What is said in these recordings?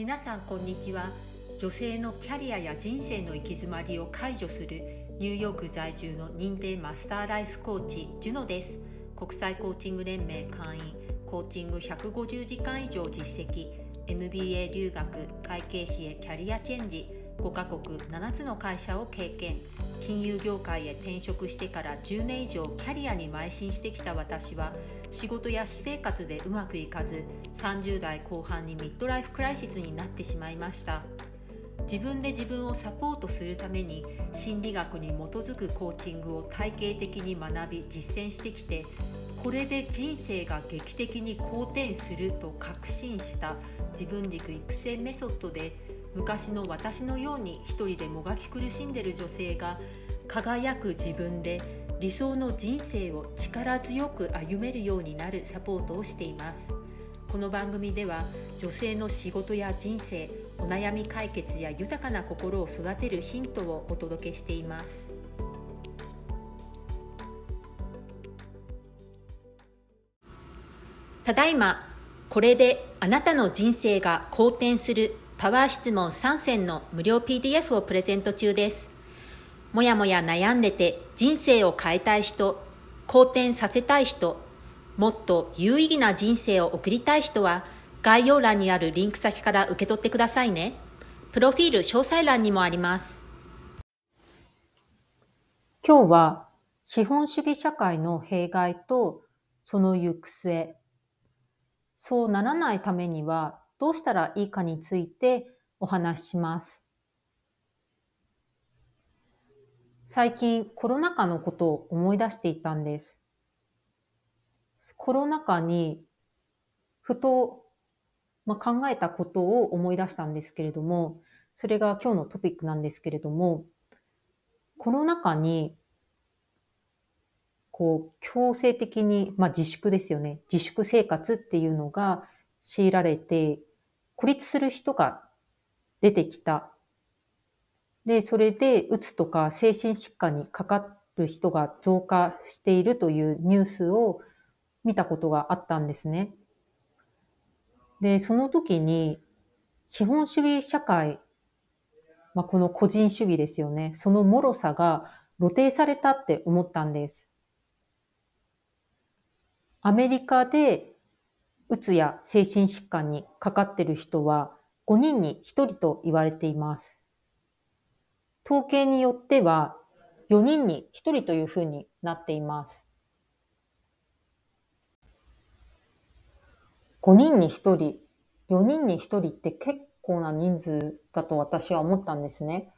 皆さんこんにちは。女性のキャリアや人生の行き詰まりを解除するニューヨーク在住の認定マスターライフコーチジュノです。国際コーチング連盟会員コーチング150時間以上実績。MBA 留学会計士へキャリアチェンジ。5カ国7つの会社を経験。金融業界へ転職してから10年以上キャリアに邁進してきた私は仕事や私生活でうまくいかず30代後半にミッドライフクライシスになってしまいました。自分で自分をサポートするために心理学に基づくコーチングを体系的に学び実践してきてこれで人生が劇的に好転すると確信した。自分軸育成メソッドで昔の私のように一人でもがき苦しんでる女性が輝く自分で理想の人生を力強く歩めるようになるサポートをしています。この番組では女性の仕事や人生お悩み解決や豊かな心を育てるヒントをお届けしています。ただいまこれであなたの人生が好転するパワー質問3選の無料 PDF をプレゼント中です。もやもや悩んでて人生を変えたい人、好転させたい人、もっと有意義な人生を送りたい人は概要欄にあるリンク先から受け取ってくださいね。プロフィール詳細欄にもあります。今日は資本主義社会の弊害とその行く末。そうならないためにはどうしたらいいかについてお話しします。最近コロナ禍のことを思い出していたんです。コロナ禍にふと、まあ、考えたことを思い出したんですけれども、それが今日のトピックなんですけれども、コロナ禍にこう強制的に、まあ、自粛ですよね。自粛生活っていうのが強いられて孤立する人が出てきた。で、それで、うつとか精神疾患にかかる人が増加しているというニュースを見たことがあったんですね。で、その時に、資本主義社会、まあ、この個人主義ですよね。その脆さが露呈されたって思ったんです。アメリカでうつや精神疾患にかかっている人は5人に1人と言われています。統計によっては4人に1人というふうになっています。5人に1人、4人に1人って結構な人数だと私は思ったんですね。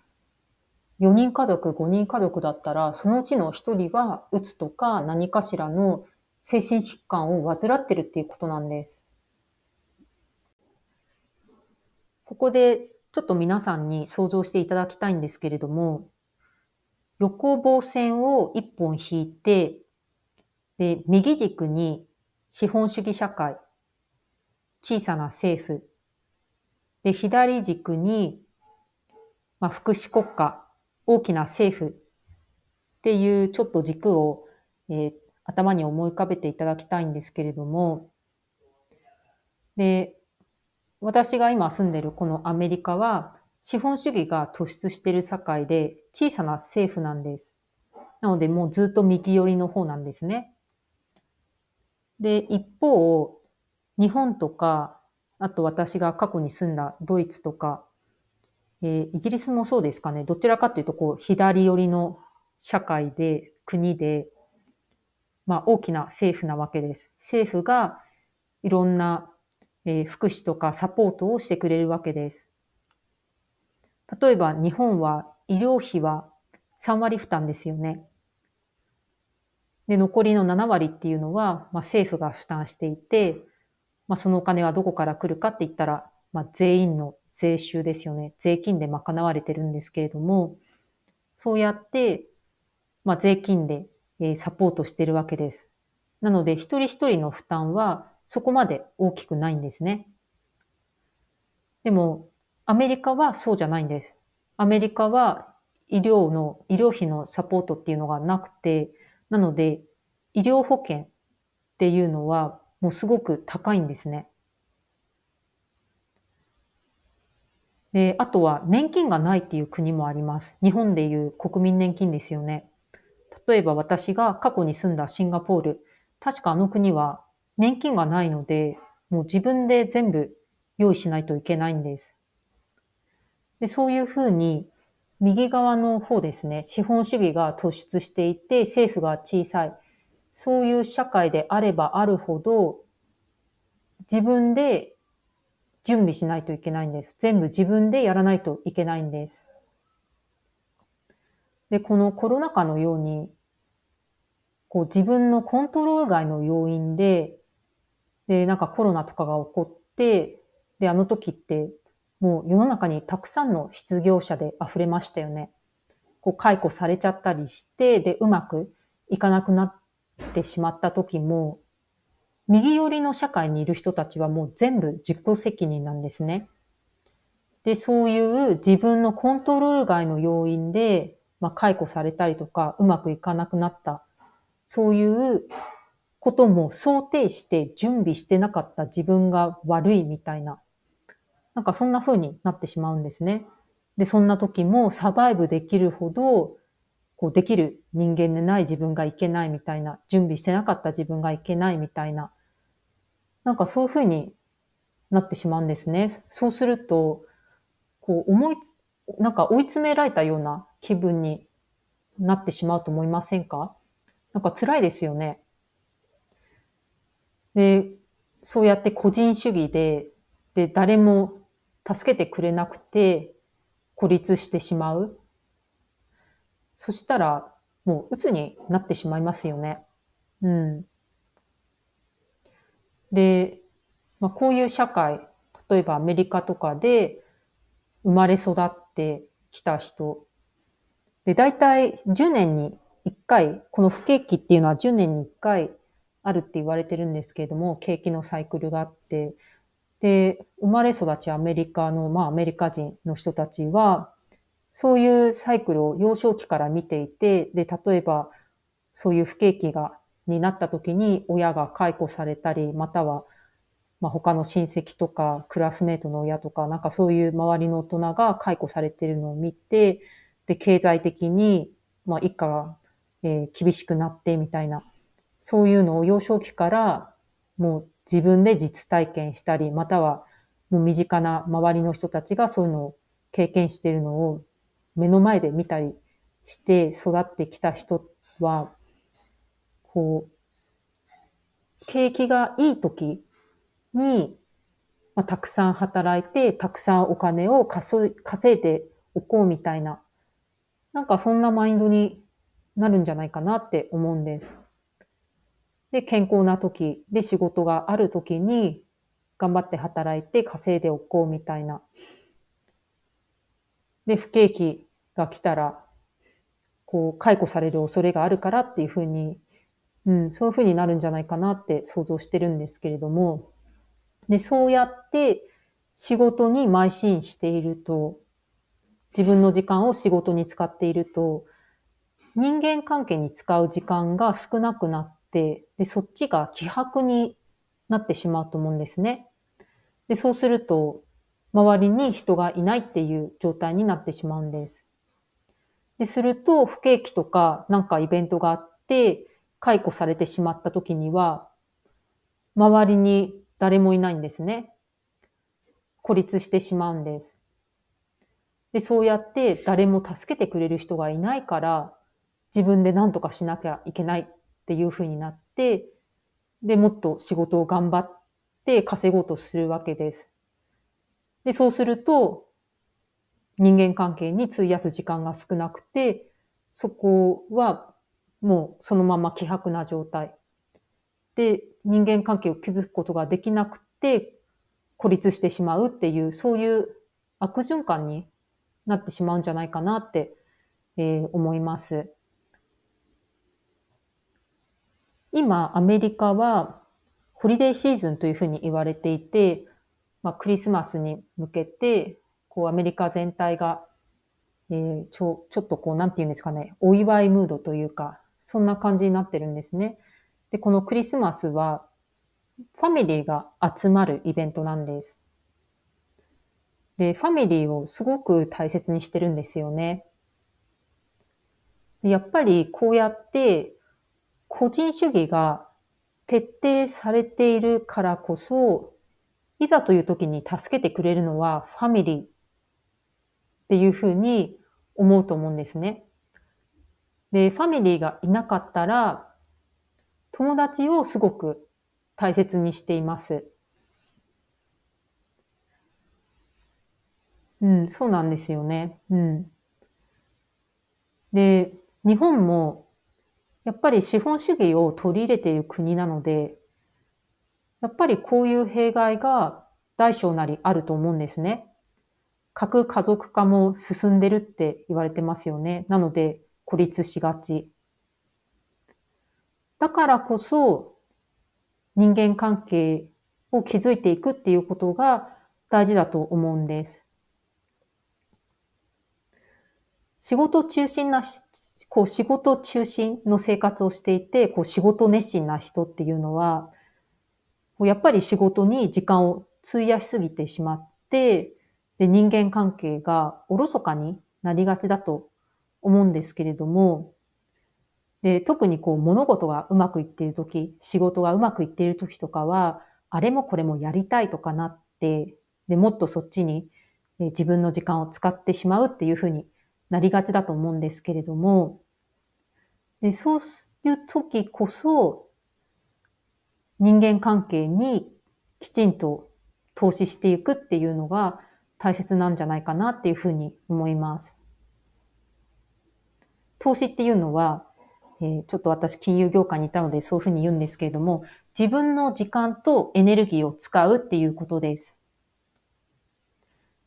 4人家族、5人家族だったら、そのうちの1人は、うつとか何かしらの精神疾患を患ってるっていうことなんです。ここでちょっと皆さんに想像していただきたいんですけれども、横棒線を一本引いて、で、右軸に資本主義社会、小さな政府、で、左軸に、まあ、福祉国家、大きな政府っていうちょっと軸を、えー、頭に思い浮かべていただきたいんですけれども、で、私が今住んでるこのアメリカは、資本主義が突出している社会で小さな政府なんです。なのでもうずっと右寄りの方なんですね。で、一方、日本とか、あと私が過去に住んだドイツとか、えー、イギリスもそうですかね。どちらかというと、こう、左寄りの社会で、国で、まあ、大きな政府なわけです。政府がいろんな、えー、福祉とかサポートをしてくれるわけです。例えば日本は医療費は3割負担ですよね。で、残りの7割っていうのは、まあ、政府が負担していて、まあ、そのお金はどこから来るかって言ったら、まあ、全員の税収ですよね。税金で賄われてるんですけれども、そうやって、まあ、税金でえサポートしているわけです。なので、一人一人の負担はそこまで大きくないんですね。でも、アメリカはそうじゃないんです。アメリカは医療の、医療費のサポートっていうのがなくて、なので、医療保険っていうのはもうすごく高いんですね。で、あとは年金がないっていう国もあります。日本でいう国民年金ですよね。例えば私が過去に住んだシンガポール、確かあの国は年金がないので、もう自分で全部用意しないといけないんです。でそういうふうに、右側の方ですね、資本主義が突出していて、政府が小さい。そういう社会であればあるほど、自分で準備しないといけないんです。全部自分でやらないといけないんです。で、このコロナ禍のように、こう自分のコントロール外の要因で、で、なんかコロナとかが起こって、で、あの時ってもう世の中にたくさんの失業者で溢れましたよね。こう解雇されちゃったりして、で、うまくいかなくなってしまった時も、右寄りの社会にいる人たちはもう全部自己責任なんですね。で、そういう自分のコントロール外の要因で、まあ、解雇されたりとか、うまくいかなくなった、そういうことも想定して準備してなかった。自分が悪いみたいな。なんかそんな風になってしまうんですね。で、そんな時もサバイブできるほど、こうできる人間でない自分がいけないみたいな、準備してなかった。自分がいけないみたいな、なんかそういう風になってしまうんですね。そうすると、こう思いつ、なんか追い詰められたような気分になってしまうと思いませんか？なんか辛いですよね。で、そうやって個人主義で、で、誰も助けてくれなくて孤立してしまう。そしたら、もう鬱になってしまいますよね。うん。で、まあ、こういう社会、例えばアメリカとかで生まれ育ってきた人。で、大体10年に1回、この不景気っていうのは10年に1回あるって言われてるんですけれども、景気のサイクルがあって、で、生まれ育ちアメリカの、まあアメリカ人の人たちは、そういうサイクルを幼少期から見ていて、で、例えば、そういう不景気が、になった時に親が解雇されたり、または、まあ他の親戚とかクラスメートの親とか、なんかそういう周りの大人が解雇されているのを見て、で、経済的に、まあ一家が、えー、厳しくなってみたいな、そういうのを幼少期からもう自分で実体験したり、またはもう身近な周りの人たちがそういうのを経験しているのを目の前で見たりして育ってきた人は、こう、景気がいい時に、まあ、たくさん働いて、たくさんお金を稼いでおこうみたいな、なんかそんなマインドになるんじゃないかなって思うんです。で、健康な時で仕事がある時に頑張って働いて稼いでおこうみたいな。で、不景気が来たら、こう、解雇される恐れがあるからっていうふうに、うん、そういうふうになるんじゃないかなって想像してるんですけれども、で、そうやって仕事に邁進していると、自分の時間を仕事に使っていると、人間関係に使う時間が少なくなって、で、そっちが希薄になってしまうと思うんですね。で、そうすると、周りに人がいないっていう状態になってしまうんです。で、すると、不景気とかなんかイベントがあって、解雇されてしまった時には、周りに誰もいないんですね。孤立してしまうんです。で、そうやって誰も助けてくれる人がいないから、自分で何とかしなきゃいけないっていうふうになって、で、もっと仕事を頑張って稼ごうとするわけです。で、そうすると、人間関係に費やす時間が少なくて、そこはもうそのまま希薄な状態。で、人間関係を築くことができなくて、孤立してしまうっていう、そういう悪循環になってしまうんじゃないかなって、えー、思います。今、アメリカはホリデーシーズンというふうに言われていて、まあ、クリスマスに向けて、こう、アメリカ全体が、えー、ちょ、ちょっとこう、なんて言うんですかね、お祝いムードというか、そんな感じになってるんですね。で、このクリスマスは、ファミリーが集まるイベントなんです。で、ファミリーをすごく大切にしてるんですよね。やっぱりこうやって個人主義が徹底されているからこそ、いざという時に助けてくれるのはファミリーっていうふうに思うと思うんですね。で、ファミリーがいなかったら、友達をすごく大切にしています。うん、そうなんですよね。うん。で、日本もやっぱり資本主義を取り入れている国なので、やっぱりこういう弊害が大小なりあると思うんですね。核家族化も進んでるって言われてますよね。なので孤立しがち。だからこそ人間関係を築いていくっていうことが大事だと思うんです。仕事中心なこう仕事中心の生活をしていて、こう仕事熱心な人っていうのは、やっぱり仕事に時間を費やしすぎてしまって、で人間関係がおろそかになりがちだと思うんですけれども、で特にこう物事がうまくいっているとき、仕事がうまくいっているときとかは、あれもこれもやりたいとかなって、でもっとそっちに自分の時間を使ってしまうっていうふうになりがちだと思うんですけれども、でそういう時こそ、人間関係にきちんと投資していくっていうのが大切なんじゃないかなっていうふうに思います。投資っていうのは、えー、ちょっと私金融業界にいたのでそういうふうに言うんですけれども、自分の時間とエネルギーを使うっていうことです。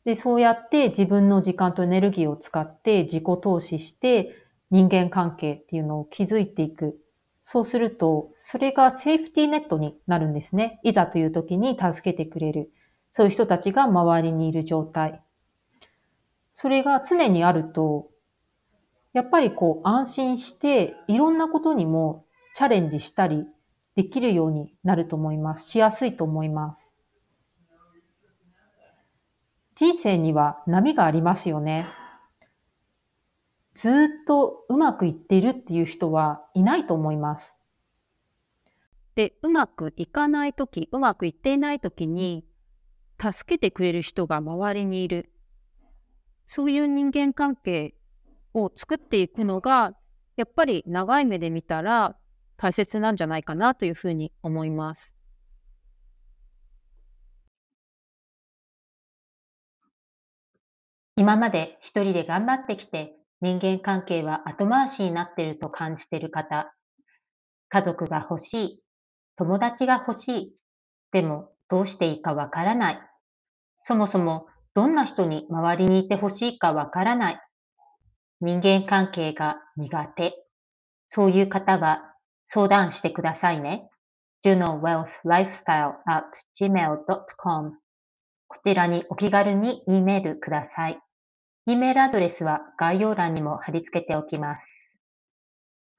で、そうやって自分の時間とエネルギーを使って自己投資して人間関係っていうのを築いていく。そうすると、それがセーフティーネットになるんですね。いざという時に助けてくれる。そういう人たちが周りにいる状態。それが常にあると、やっぱりこう安心していろんなことにもチャレンジしたりできるようになると思います。しやすいと思います。人生には波がありますよね。ずっとうまくいっているっていう人はいないと思います。で、うまくいかないとき、うまくいっていないときに、助けてくれる人が周りにいる。そういう人間関係を作っていくのが、やっぱり長い目で見たら大切なんじゃないかなというふうに思います。今まで一人で頑張ってきて人間関係は後回しになっていると感じている方、家族が欲しい、友達が欲しい、でもどうしていいかわからない。そもそもどんな人に周りにいて欲しいかわからない。人間関係が苦手。そういう方は相談してくださいね。junowealthlifestyle.gmail.com こちらにお気軽に E メールください。E メールアドレスは概要欄にも貼り付けておきます。